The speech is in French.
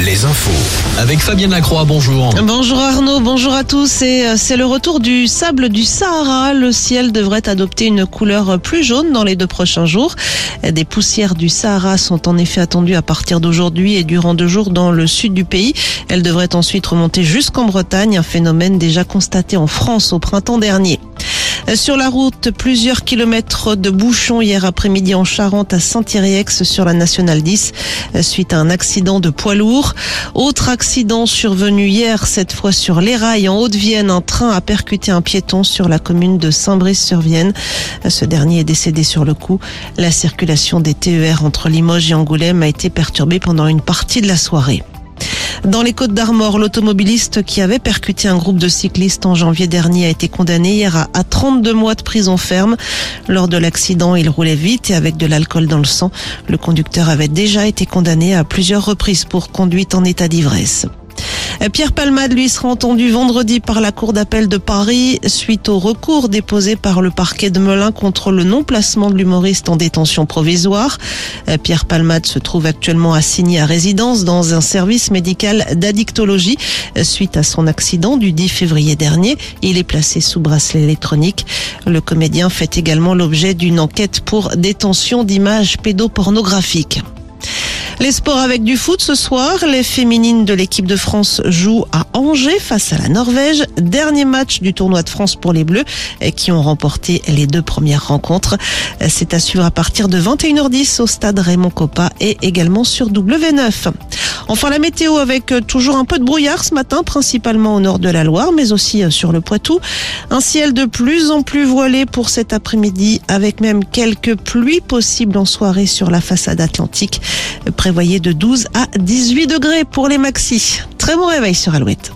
Les infos. Avec Fabienne Lacroix, bonjour. Bonjour Arnaud, bonjour à tous. Euh, c'est le retour du sable du Sahara. Le ciel devrait adopter une couleur plus jaune dans les deux prochains jours. Des poussières du Sahara sont en effet attendues à partir d'aujourd'hui et durant deux jours dans le sud du pays. Elles devraient ensuite remonter jusqu'en Bretagne, un phénomène déjà constaté en France au printemps dernier. Sur la route, plusieurs kilomètres de bouchons hier après-midi en Charente à Saint-Iriex sur la nationale 10 suite à un accident de poids lourd. Autre accident survenu hier, cette fois sur les rails en Haute-Vienne. Un train a percuté un piéton sur la commune de Saint-Brice-sur-Vienne. Ce dernier est décédé sur le coup. La circulation des TER entre Limoges et Angoulême a été perturbée pendant une partie de la soirée. Dans les Côtes d'Armor, l'automobiliste qui avait percuté un groupe de cyclistes en janvier dernier a été condamné hier à 32 mois de prison ferme. Lors de l'accident, il roulait vite et avec de l'alcool dans le sang. Le conducteur avait déjà été condamné à plusieurs reprises pour conduite en état d'ivresse. Pierre Palmade, lui, sera entendu vendredi par la Cour d'appel de Paris suite au recours déposé par le parquet de Melun contre le non-placement de l'humoriste en détention provisoire. Pierre Palmade se trouve actuellement assigné à résidence dans un service médical d'addictologie suite à son accident du 10 février dernier. Il est placé sous bracelet électronique. Le comédien fait également l'objet d'une enquête pour détention d'images pédopornographiques. Les sports avec du foot ce soir. Les féminines de l'équipe de France jouent à Angers face à la Norvège. Dernier match du tournoi de France pour les Bleus qui ont remporté les deux premières rencontres. C'est à suivre à partir de 21h10 au stade Raymond Coppa et également sur W9. Enfin, la météo avec toujours un peu de brouillard ce matin, principalement au nord de la Loire, mais aussi sur le Poitou. Un ciel de plus en plus voilé pour cet après-midi, avec même quelques pluies possibles en soirée sur la façade atlantique. Prévoyez de 12 à 18 degrés pour les maxis. Très bon réveil sur Alouette.